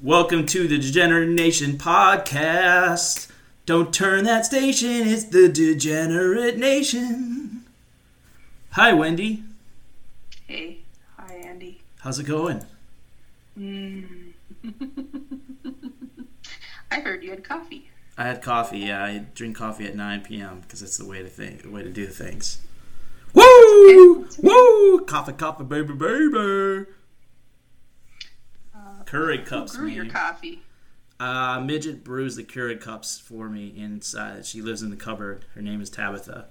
Welcome to the Degenerate Nation podcast. Don't turn that station, it's the Degenerate Nation. Hi, Wendy. Hey, hi Andy. How's it going? Mm. I heard you had coffee. I had coffee. Yeah, I drink coffee at 9 p.m. because that's the way to think, the way to do things. Woo! Woo! Coffee, coffee, baby, baby. Uh, Keurig who cups, grew your coffee? Uh, Midget brews the Keurig cups for me inside. She lives in the cupboard. Her name is Tabitha.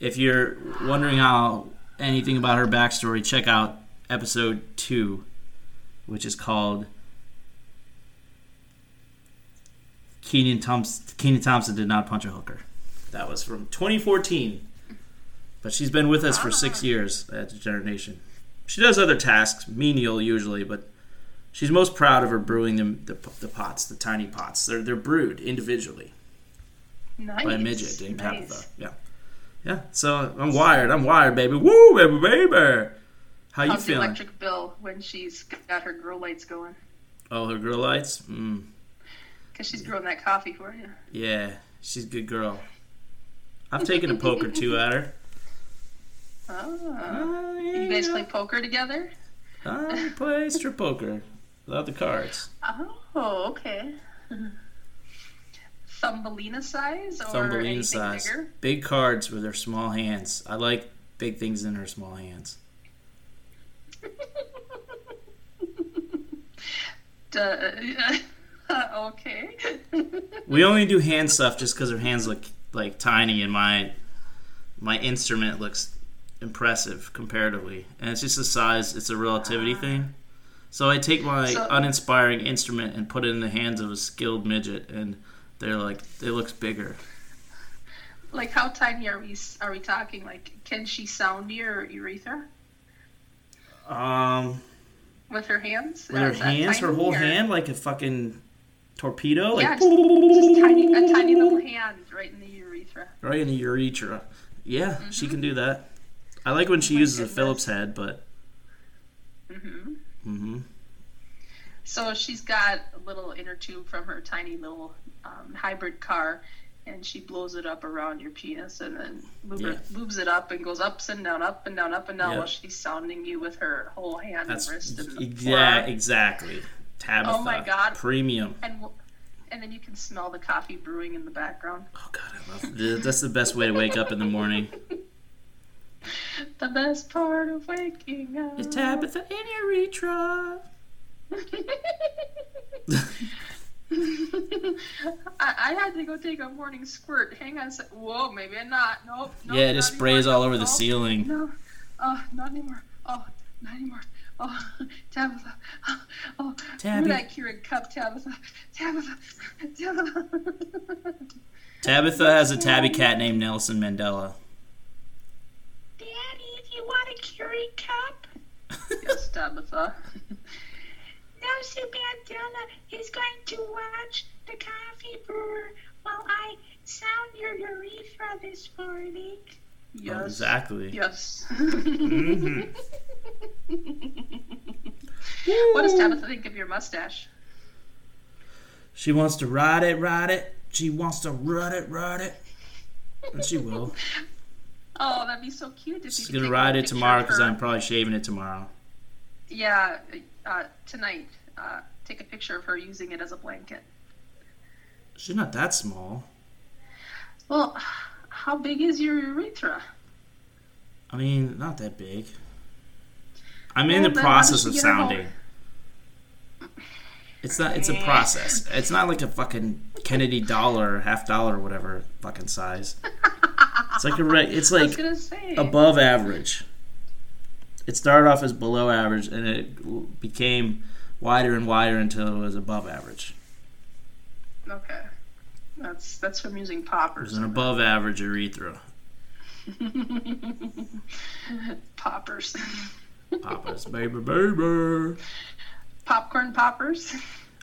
If you're wondering how anything about her backstory, check out episode two, which is called Kenan Thompson. Kenan Thompson did not punch a hooker. That was from 2014. But she's been with us for six Ah. years at Degenerate Nation. She does other tasks, menial usually, but She's most proud of her brewing them the, the pots, the tiny pots. They're they're brewed individually Nice. by a midget named nice. Tabitha. Yeah, yeah. So I'm wired. I'm wired, baby. Woo, baby, baby. How you How's the electric bill when she's got her grow lights going? Oh, her girl lights. Mm, Because she's growing that coffee for you. yeah, she's a good girl. I've taken a poke or two at her. Oh. Oh, You guys play poker together? I play strip poker without the cards. Oh, okay. Thumbelina size or Thumbelina anything size. bigger? Big cards with her small hands. I like big things in her small hands. Duh. okay. We only do hand stuff just because her hands look like tiny, and my my instrument looks impressive comparatively, and it's just the size. It's a relativity ah. thing. So I take my So- uninspiring instrument and put it in the hands of a skilled midget, and they're like, it looks bigger. like how tiny are we are we talking? Like can she sound your urethra Um, with her hands? with her hands, her whole or- hand, like a fucking torpedo, like Yeah, just, just tiny, a tiny little hand right in the urethra. right in the urethra. Yeah, she can do that. I like when she Mm-hmm. Oh my uses a. Phillips head, but hmm hmm So she's got a little inner tube from her tiny little um, hybrid car, and she blows it up around your penis, and then lube Yeah. lubes it up and goes ups and down, up and down, up and down, while she's sounding you with her whole hand That's and wrist and yeah, forearm. exactly. Tabitha. Oh my God. Premium. and w- and then you can smell the coffee brewing in the background. Oh god, I love it. That's the best way to wake up in the morning. The best part of waking up. Is Tabitha in your urethra? I, I had to go take a morning squirt. Hang on a sec. Whoa, maybe not. Nope. nope yeah, it just sprays anymore. all over the ceiling. No. Oh, not anymore. Oh, not anymore. Oh, Tabitha. Oh, Tabby. Tabby. that Keurig cup, Tabitha. Tabitha. Tabitha. Tabitha has a tabby cat named Nelson Mandela. Daddy, do you want a Keurig cup? yes, Tabitha. Nelson Mandela is going to watch the coffee brewer while I sound your urethra this morning. Yes. Oh, exactly. Yes. Mhm. what does Tabitha think of your mustache? She wants to ride it, ride it. She wants to ride it, ride it. And she will. Oh, that'd be so cute if She's gonna ride it tomorrow because. I'm probably shaving it tomorrow. Yeah, uh, tonight. Uh, take a picture of her using it as a blanket. She's not that small. Well, how big is your urethra? I mean, not that big. I'm in the then how does process of get her home? sounding. It's not. It's a process. It's not like a fucking Kennedy dollar, half dollar, whatever fucking size. It's like a. Re- it's like above average. It started off as below average, and it became wider and wider until it was above average. Okay. That's that's from using It was poppers. an above average urethra. poppers. poppers, baby, baby. Popcorn poppers.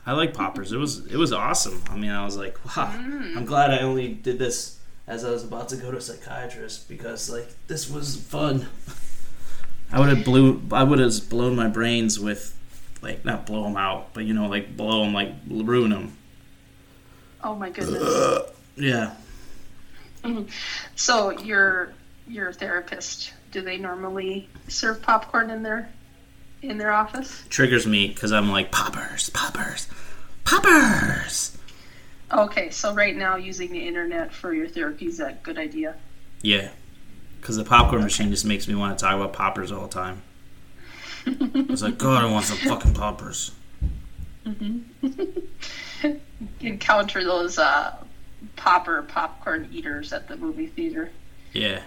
I like poppers. It was it was awesome. I mean, I was like, wow. Mm. I'm glad I only did this as I was about to go to a psychiatrist because like this was fun. I would have blew I would have blown my brains with like not blow them out, but you know, like blow them, like ruin them. Oh my goodness. Yeah. So your your therapist, do they normally serve popcorn in their in their office? Triggers me because I'm like poppers, poppers, poppers. Okay, so right now using the internet for your therapy is that a good idea? Yeah. Because the popcorn machine just makes me want to talk about poppers all the time. It's like, God, I want some fucking poppers. Mm-hmm. Encounter those uh, popper popcorn eaters at the movie theater. Yeah.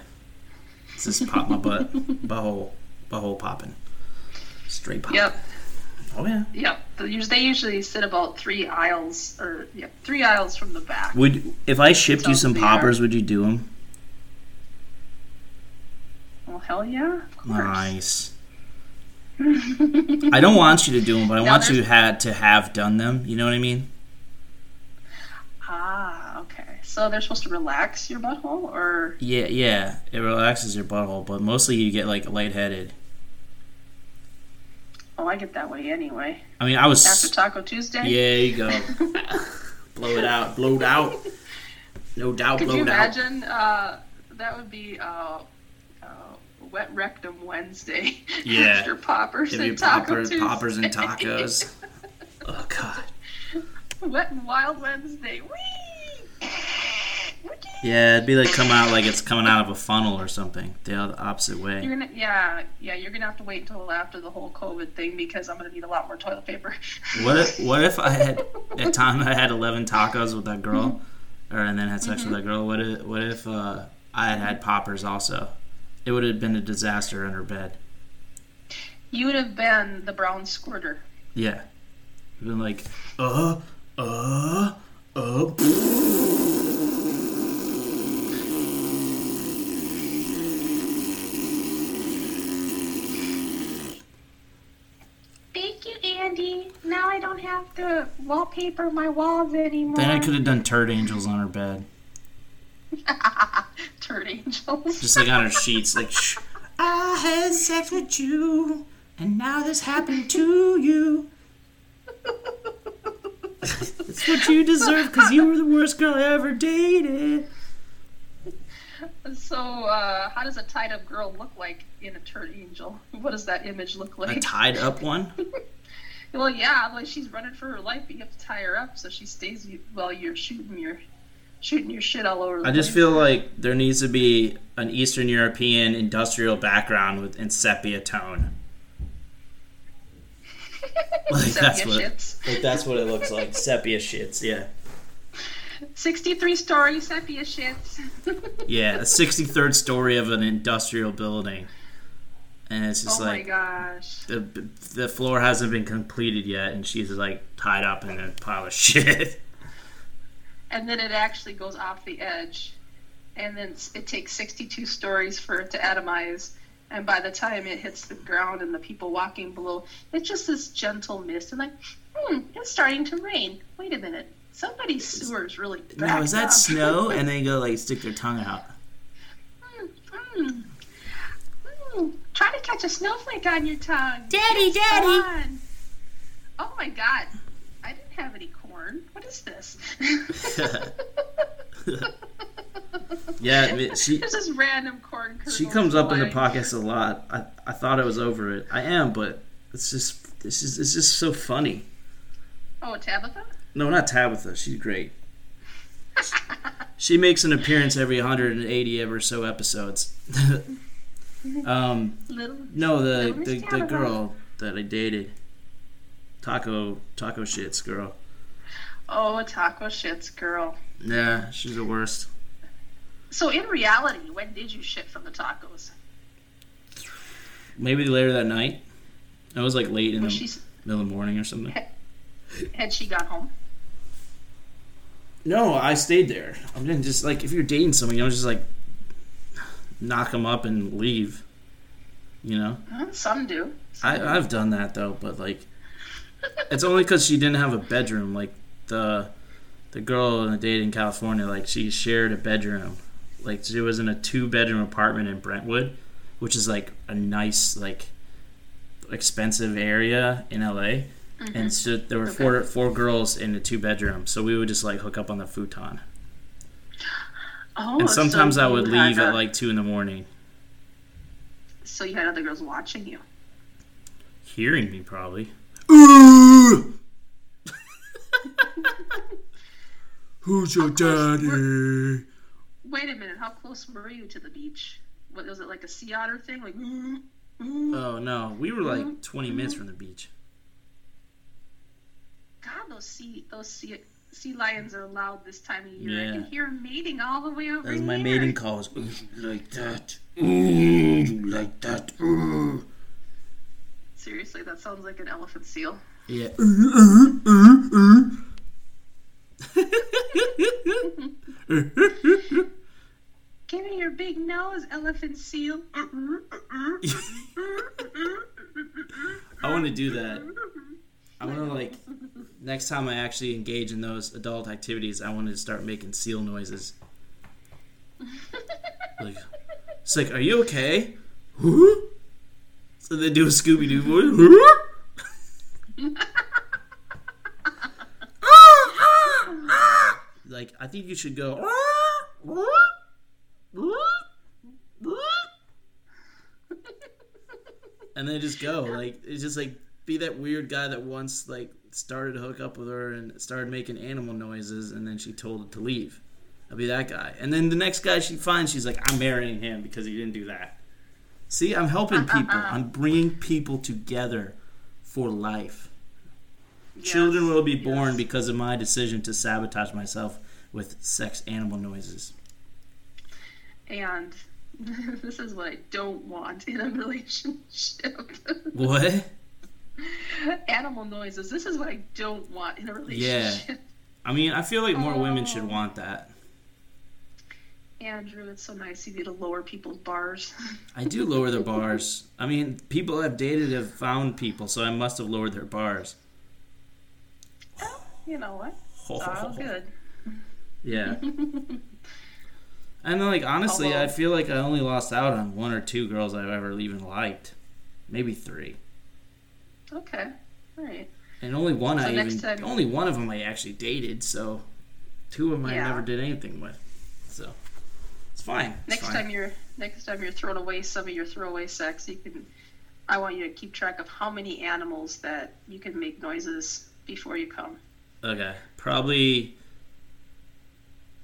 It's just pop my butt. Butthole. Butthole popping. Straight pop. Yep, Oh, yeah. Yeah, They usually sit about three aisles, or yeah, three aisles from the back. Would If I shipped you some poppers, would you do them? Well, hell yeah. Nice. I don't want you to do them, but I Now want you had to have done them. You know what I mean? Ah, okay. So they're supposed to relax your butthole, or Yeah, yeah. It relaxes your butthole, but mostly you get like lightheaded. Oh, I get that way anyway. I mean, I was. After Taco Tuesday. Yeah, you go. blow it out. Blow it out. No doubt, Could blow you it out. imagine? Uh, that would be uh, uh, Wet Rectum Wednesday. Yeah. After poppers you and Taco poppers, Tuesday. poppers and tacos. Oh God. Wet and Wild Wednesday. Whee! Yeah, it'd be like come out like it's coming out of a funnel or something. The opposite way. You're gonna, yeah, yeah. You're gonna have to wait until after the whole COVID thing because I'm gonna need a lot more toilet paper. What if what if I had at time I had eleven tacos with that girl, or and then had sex with that girl? What if what if uh, I had had poppers also? It would have been a disaster in her bed. You would have been the brown squirter. Yeah, been like uh uh uh. Thank you, Andy. Now I don't have to wallpaper my walls anymore. Then I could have done turd angels on her bed, Turd angels. just like on her sheets, like shh. I had sex with you, and now this happened to you. It's what you deserve because you were the worst girl I ever dated. So, uh, how does a tied up girl look like in a turd angel? What does that image look like? A tied up one? Well, yeah, like she's running for her life, but you have to tie her up so she stays while you're shooting your shooting your shit all over. The I just place. feel like there needs to be an Eastern European industrial background with in sepia tone. Like that's Sepia what shits. like that's what it looks like. Sepia shits, yeah. Sixty-three story sepia shits. Yeah, the 63rd story of an industrial building. And it's just oh like my gosh. the the floor hasn't been completed yet and she's like tied up in a pile of shit. And then it actually goes off the edge, and then it takes sixty-two stories for it to atomize. And by the time it hits the ground and the people walking below, it's just this gentle mist. And like, hmm, it's starting to rain. Wait a minute, somebody's sewer's really Now is that up. snow? And they go like stick their tongue out. Hmm, hmm, hmm, Try to catch a snowflake on your tongue. Daddy, It's Daddy. fun. Oh my god, I didn't have any corn. What is this? Yeah, I mean, she There's this random corn she comes up in the flying. podcast a lot. I, I thought I was over it. I am, but it's just this is it's just so funny. Oh, Tabitha? No, not Tabitha. She's great. She makes an appearance every 180 ever so episodes. um, Little. no, the, the the girl that I dated, taco taco shits girl. Oh, taco shits, girl. Yeah, she's the worst. So in reality, when did you shit from the tacos? Maybe later that night. It was like late in Was the she middle of the morning or something. had she got home? No, I stayed there. I didn't just like if you're dating someone, you don't just like knock them up and leave. You know, mm, Some do. I, I've done that though, but like it's only because she didn't have a bedroom. Like the the girl the date in California, like she shared a bedroom. Like she was in a two bedroom apartment in Brentwood, which is like a nice like expensive area in LA, mm-hmm. and so there were four four girls in a two bedroom. So we would just like hook up on the futon, Oh, and sometimes so I would you had leave at like two in the morning, So you had other girls watching you. hearing me probably. Ooh! Who's your daddy? Wait a minute. How close were you to the beach? What was it like a sea otter thing? Like, mm, mm. Oh no, we were like twenty minutes from the beach. God, those sea those sea sea lions are loud this time of year. I Yeah. can hear 'em mating all the way over That was my here. mating call. Was, "Ooh, like that. Like that. Seriously, that sounds like an elephant seal. Yeah. Give me your big nose, elephant seal. I want to do that. I want to like next time I actually engage in those adult activities, I want to start making seal noises. Like, it's like, are you okay? Huh? So they do a Scooby Doo voice. like, I think you should go. and then just go. Like it's just like be that weird guy that wants like started to hook up with her and started making animal noises, and then she told it to leave. I'll be that guy. And then the next guy she finds, she's like, I'm marrying him because he didn't do that. See, I'm helping people. I'm bringing people together for life. Children will be born yes. because of my decision to sabotage myself with sex animal noises. And this is what I don't want in a relationship. What? Animal noises. This is what I don't want in a relationship. Yeah. I mean, I feel like more women should Oh. want that. Andrew, it's so nice of you to lower people's bars. I do lower their bars. I mean, people I've dated have found people, so I must have lowered their bars. you know what? It's all good. Yeah. And then, like honestly, Although- I feel like I only lost out on one or two girls I've ever even liked, maybe three, Okay. All right. and only one So I next even time- only one of them I actually dated. So two of them Yeah. I never did anything with. So it's fine. It's Next fine. time you're next time you're throwing away some of your throwaway sex, you can. I want you to keep track of how many animals that you can make noises before you come. Okay, probably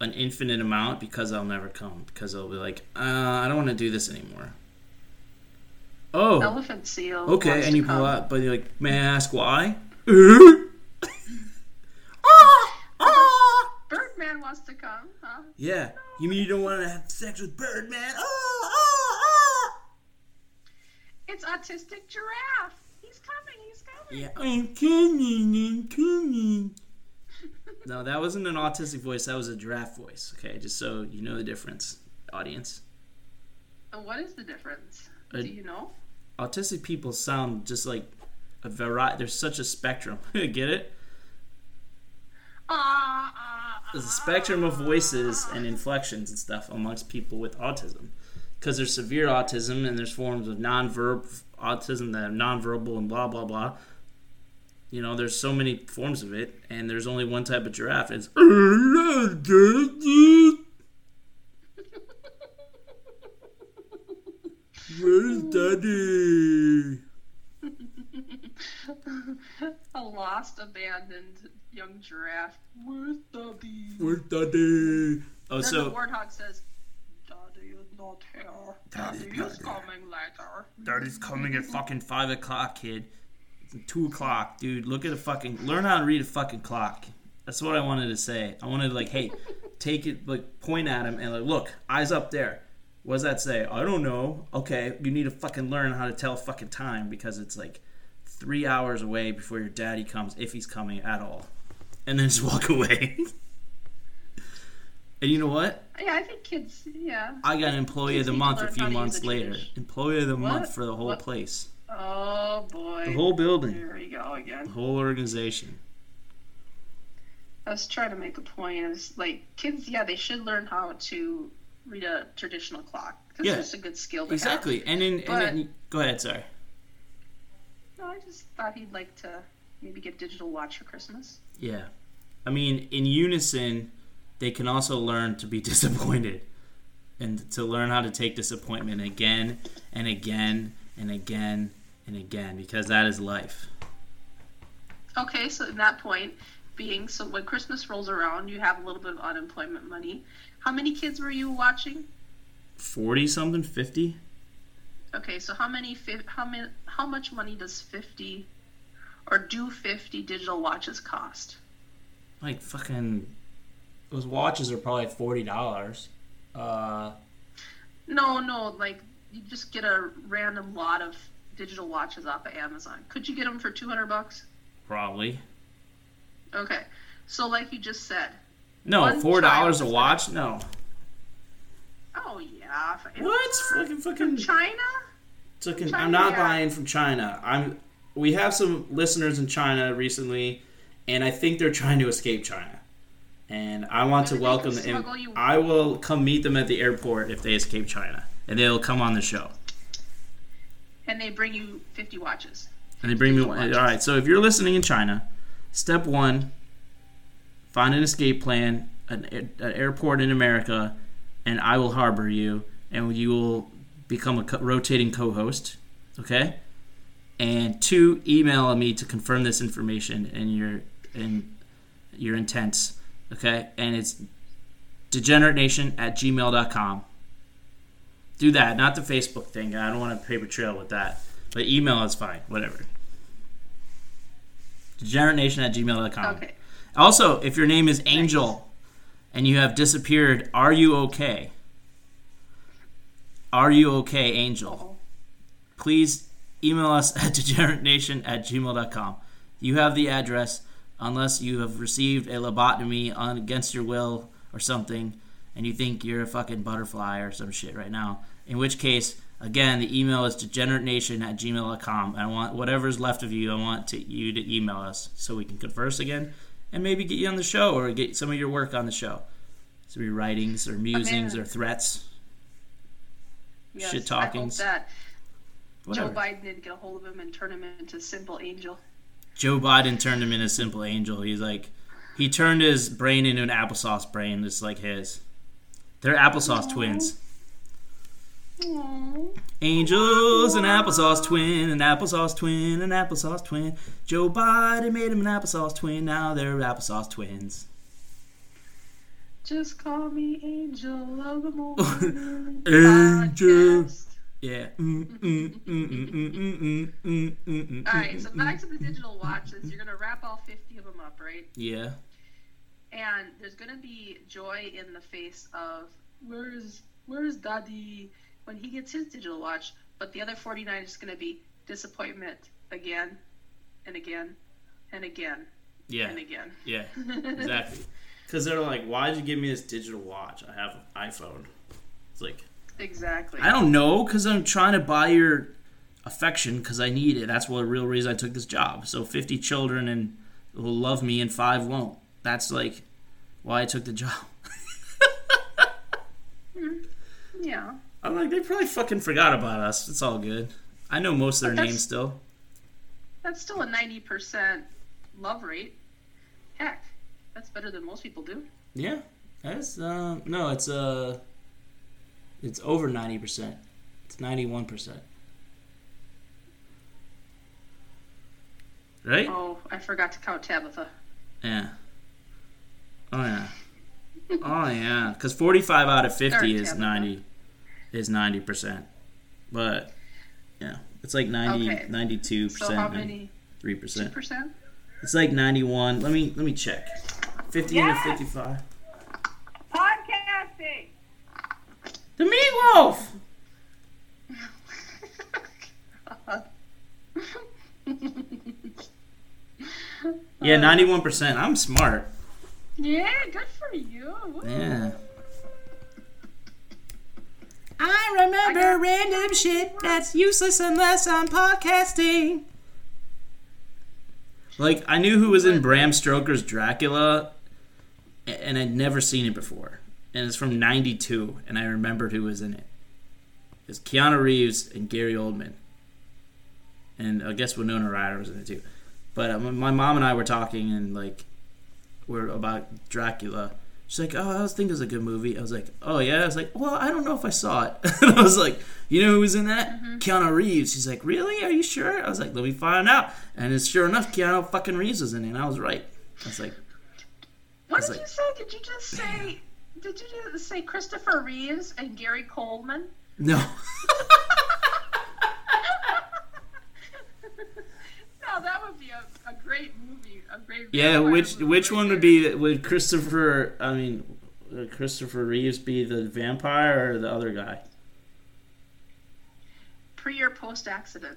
an infinite amount because I'll never come because I'll be like, uh, I don't want to do this anymore. Oh, Elephant seal. okay, and you pull out, but you're like, may I ask why? ah, ah! Birdman wants to come, huh? yeah, you mean you don't want to have sex with Birdman? Oh, oh, oh. It's autistic giraffe. He's coming. He's coming. Yeah, I'm coming, I'm coming. No, that wasn't an autistic voice. That was a giraffe voice. Okay, just so you know the difference, audience. Uh, What is the difference? Uh, Do you know? Autistic people sound just like a variety. There's such a spectrum. Get it? There's a spectrum of voices and inflections and stuff amongst people with autism. Because there's severe autism and there's forms of non-verb autism that are non-verbal and blah blah blah. You know, there's so many forms of it, and there's only one type of giraffe. It's Where's Daddy? a lost, abandoned young giraffe. Where's Daddy? Where's Daddy? Oh, Then the so warthog says, Daddy is not here. Daddy, Daddy is Daddy. coming later. Daddy's coming at fucking five o'clock, kid. It's two o'clock, dude. Look at a fucking. Learn how to read a fucking clock. That's what I wanted to say. I wanted to like, hey, take it, like, point at him and like, look, eyes up there. What does that say? I don't know. Okay, you need to fucking learn how to tell fucking time because it's like three hours away before your daddy comes, if he's coming at all, and then just walk away. and you know what? Yeah, I think kids, yeah. I got an employee of the month a few how to use months later. Employee of the What? month for the whole What? place, Oh, boy. the whole building, Here we go again. the whole organization. I was trying to make a point. Is like kids, yeah, they should learn how to read a traditional clock. 'cause Yeah. it's just a good skill to Exactly. And in, But- and then, go ahead. Sorry. No, I just thought he'd like to maybe get digital watch for Christmas. Yeah. I mean, in unison, they can also learn to be disappointed and to learn how to take disappointment again and again and again and again because that is life. Okay, so in that point being, so when Christmas rolls around, you have a little bit of unemployment money. How many kids were you watching? 40 something, 50? Okay, so how many how many how much money does 50 or do 50 digital watches cost? Like fucking those watches are probably $40. Uh No, no, like you just get a random lot of digital watches off of Amazon. Could you get them for 200 bucks? probably. Okay. So like you just said. No, $4 a is watch? No. Oh yeah. What? Fucking fucking China? Fucking, China, I'm not yeah. buying from China. I'm. We have some listeners in China recently, and I think they're trying to escape China. And I want to welcome them. you- I will come meet them at the airport if they escape China, and they'll come on the show. And they bring you 50 watches. And they bring me. All Watches. right. So if you're listening in China, step one: find an escape plan, an, an airport in America, and I will harbor you, and you will become a co- rotating co-host. Okay. And two, email me to confirm this information and your and your intents. Okay. And it's degeneratenation at gmail.com. Do that, not the Facebook thing. I don't want a paper trail with that. But email is fine, whatever. Degeneratenation at gmail.com. Okay. Also, if your name is Angel and you have disappeared, are you okay? Are you okay, Angel? Oh. Please email us at degeneratenation at gmail.com. You have the address, unless you have received a lobotomy on, against your will or something, and you think you're a fucking butterfly or some shit right now. In which case, again, the email is degeneratenation at gmail.com. I want whatever's left of you, I want to, you to email us so we can converse again and maybe get you on the show or get some of your work on the show. Some of your writings or musings or uh, threats. Yes, Shit I hope talkings. that Whatever. Joe Biden did get a hold of him and turn him into a Simple Angel. Joe Biden turned him into a simple angel. He's like, he turned his brain into an applesauce brain, just like his. They're applesauce twins. Angels and applesauce twin, an applesauce twin, an applesauce twin. Joe Biden made him an applesauce twin. Now they're applesauce twins. Just call me Angel of the Morning. Angel. Yeah. All right, so back to the digital watches. You're going to wrap all 50 of them up, right? Yeah. And there's going to be joy in the face of, where's, where's daddy? When he gets his digital watch. But the other 49 is gonna be disappointment again and again and again Yeah. and again. Yeah. Exactly. Because they're like, why'd you give me this digital watch? I have an iPhone. It's like, exactly. I don't know, because I'm trying to buy your affection because I need it. That's what the real reason I took this job. So 50 children and will love me and five won't. That's like why I took the job. Mm-hmm. Yeah. I'm like, they probably fucking forgot about us. It's all good. I know most of their names still. That's still a 90% love rate. Heck, that's better than most people do. Yeah. That's, uh, no, it's, uh, it's over 90%. It's 91%. Right? Oh, I forgot to count Tabitha. Yeah. Oh yeah. Oh yeah. Because forty-five out of fifty Sorry, is Tabitha. ninety, is ninety percent. But yeah, it's like 90, Okay. 92 So how percent, many? three Two percent. percent? It's like ninety-one. Let me let me check. 15 Yes. into fifty-five. Podcasting. The meatloaf. Yeah, ninety-one percent. I'm smart. yeah, good for you. Woo. Yeah. I random shit that's useless unless I'm podcasting. Like I knew who was in Bram Stoker's Dracula, and I'd never seen it before. And it's from '92, and I remembered who was in it. It's Keanu Reeves and Gary Oldman. and I guess Winona Ryder was in it too. But uh, my mom and I were talking, and like we're about Dracula. She's like, "Oh, I was thinking it was a good movie." I was like, "Oh yeah." I was like, "Well, I don't know if I saw it." and I was like, "You know who was in that? Mm-hmm. Keanu Reeves." She's like, "Really? Are you sure?" I was like, "Let me find out." And it's sure enough, Keanu fucking Reeves was in it, and I was right. I was like, What It's did like- you say? Did you just say? Did you just say Christopher Reeves and Gary Coleman? No, that would be a, a great movie. A great. Yeah, which which one would be would Christopher? I mean, Christopher Reeves be the vampire or the other guy? pre or post accident?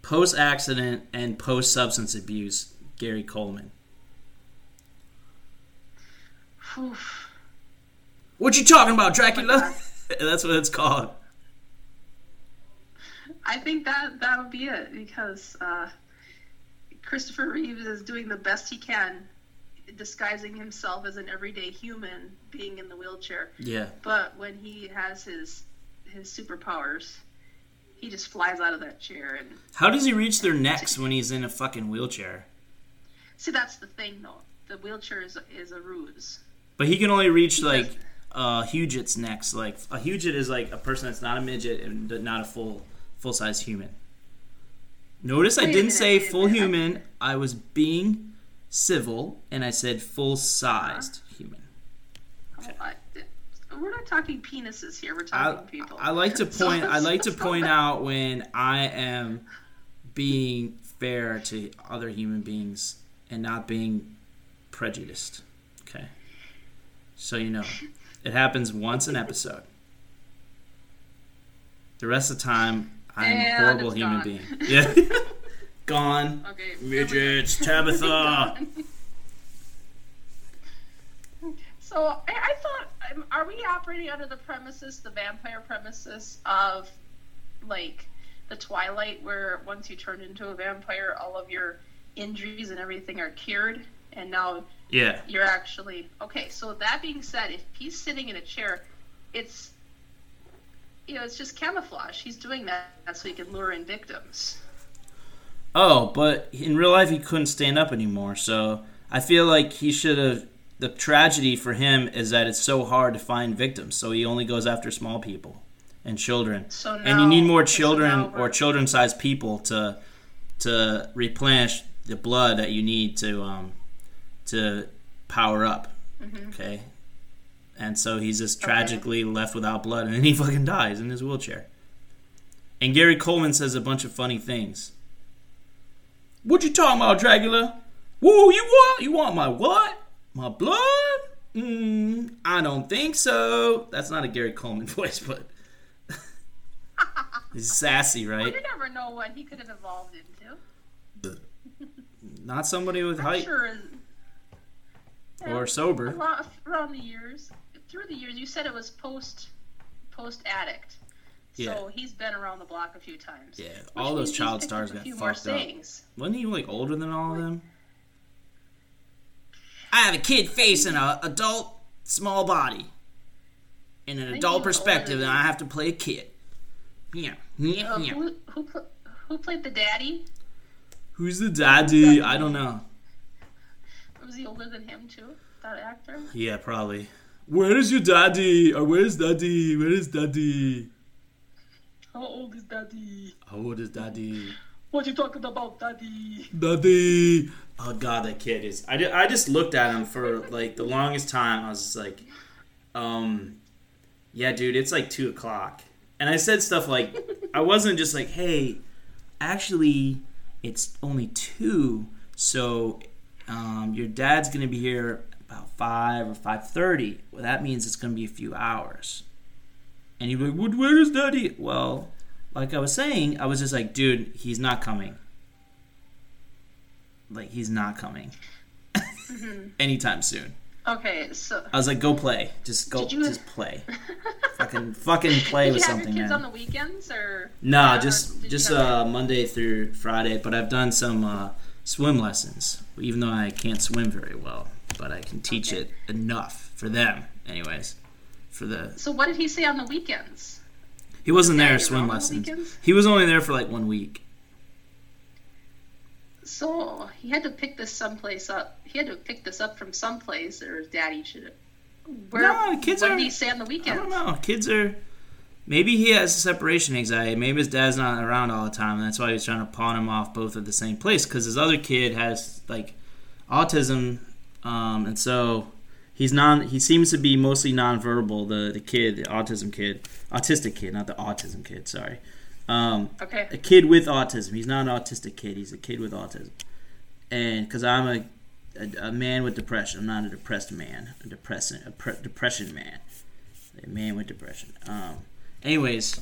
Post accident and post substance abuse, Gary Coleman. Oof. What you talking about, Dracula? That's what it's called. I think that that would be it because uh, Christopher Reeves is doing the best he can, disguising himself as an everyday human, being in the wheelchair. Yeah. But when he has his his superpowers, he just flies out of that chair. And How does he reach their necks when he's in a fucking wheelchair? see, that's the thing, though. The wheelchair is is a ruse. But he can only reach like uh Huget's necks. Like a Huget is like a person that's not a midget and not a full full size human. Notice I didn't minute, say full minute. human. I was being civil and I said full sized uh-huh. human. Oh, okay. I, we're not talking penises here. We're I, talking people. I like to point I like to point out when I am being fair to other human beings and not being prejudiced. Okay. So you know. It happens once an episode. The rest of the time I'm a horrible human gone. being. Yeah. Gone. Okay. Midgets, Tabitha. So I, I thought, um, are we operating under the premises, the vampire premises of like the Twilight, where once you turn into a vampire, all of your injuries and everything are cured, and now Yeah. you're actually okay. So that being said, if he's sitting in a chair, it's you know it's just camouflage. He's doing that so he can lure in victims. Oh, but in real life he couldn't stand up anymore. So I feel like he should have. The tragedy for him is that it's so hard to find victims. So he only goes after small people and children. So now, and you need more children or children-sized people to to replenish the blood that you need to um, to power up. Mm-hmm. Okay. And so he's just tragically left without blood, and then he fucking dies in his wheelchair. And Gary Coleman says a bunch of funny things. What you talking about, Dracula? Whoa, you what? You want my what? My blood? Mm, I don't think so. That's not a Gary Coleman voice, but he's sassy, Well, right? you never know what he could have evolved into. Not somebody with I'm height sure. is- Yeah. or sober. Along, around the years, through the years, you said it was post post addict. Yeah. So he's been around the block a few times. Yeah, all those child stars got fucked up. Wasn't he like older than all of them? I have a kid face and an adult small body. In an adult perspective, and I have to play a kid. Yeah, yeah, Uh, yeah. who who pl- who played the daddy? Who's the daddy? I don't know. Was he older than him too? That actor? Yeah, probably. Where is your daddy? Or where's daddy? Where is daddy? How old is daddy? How old is daddy? What are you talking about, daddy? Daddy. Oh god, that kid is. I, I just looked at him for like the longest time. I was just like, um, yeah, dude, it's like two o'clock, and I said stuff like, I wasn't just like, hey, actually, it's only two, so um, your dad's gonna be here about five or five thirty. Well, that means it's gonna be a few hours. And you're like, "What? Where is daddy? Well, like I was saying, I was just like, dude, he's not coming like he's not coming anytime soon. Okay, so I was like, go play, just go, you- just play, fucking, fucking play did with you have something, your kids man. on the weekends or? no, or just you just uh, Monday through Friday. But I've done some uh, swim lessons, even though I can't swim very well. But I can teach Okay. it enough for them, anyways. For the So what did he say on the weekends? he wasn't there swim the lessons. weekends? He was only there for like one week. So he had to pick this someplace up. He had to pick this up from someplace, or daddy should have. Where, No, the kids what are- did he say on the weekends? I don't know. Kids are. Maybe he has separation anxiety. Maybe his dad's not around all the time, and that's why he's trying to pawn him off both at the same place. Because his other kid has like autism, um, and so he's non. He seems to be mostly nonverbal. The the kid, the autism kid, autistic kid, not the autism kid. Sorry, um, Okay. a kid with autism. He's not an autistic kid. He's a kid with autism. And because I'm a, a a man with depression, I'm not a depressed man. A depressing a pre- depression man. A man with depression. Um. Anyways,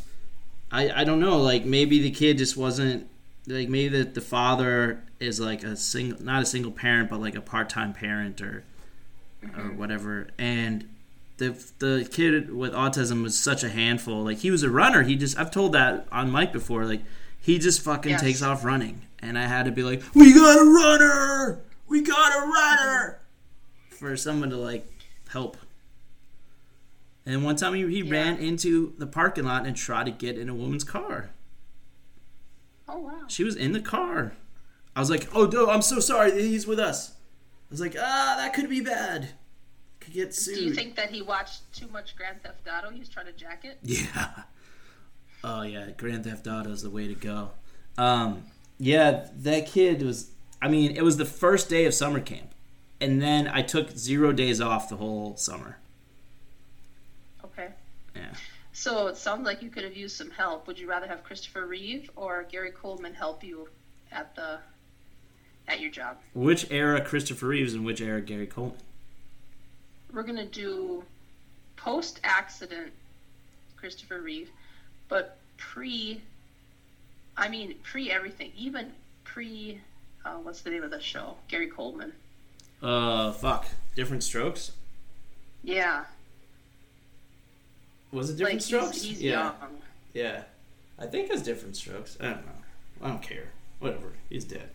I I don't know. Like maybe the kid just wasn't like maybe the the father is like a single not a single parent but like a part time parent or or mm-hmm. whatever and. The, the kid with autism was such a handful. Like he was a runner. He just I've told that on mic before. Like he just fucking Yes. takes off running, and I had to be like, "We got a runner! We got a runner!" for someone to like help. And one time he, he Yeah. ran into the parking lot and tried to get in a woman's car. Oh wow. She was in the car. I was like, "Oh, no, I'm so sorry. He's with us." I was like, "Ah, that could be bad. Could get sued." Do you think that he watched too much Grand Theft Auto? He's trying to jack it. Yeah. Oh yeah, Grand Theft Auto is the way to go. Um, yeah, that kid was. I mean, it was the first day of summer camp, and then I took zero days off the whole summer. So it sounds like you could have used some help. Would you rather have Christopher Reeve or Gary Coleman help you at the at your job? Which era Christopher Reeves and which era Gary Coleman? We're gonna do post accident Christopher Reeve, but pre I mean pre everything, even pre uh, what's the name of the show? Gary Coleman. Uh, fuck. Different Strokes. Yeah. Was it Like Different he's, Strokes? he's yeah. young. Yeah. I think it's Different Strokes. I don't know. I don't care. Whatever. He's dead.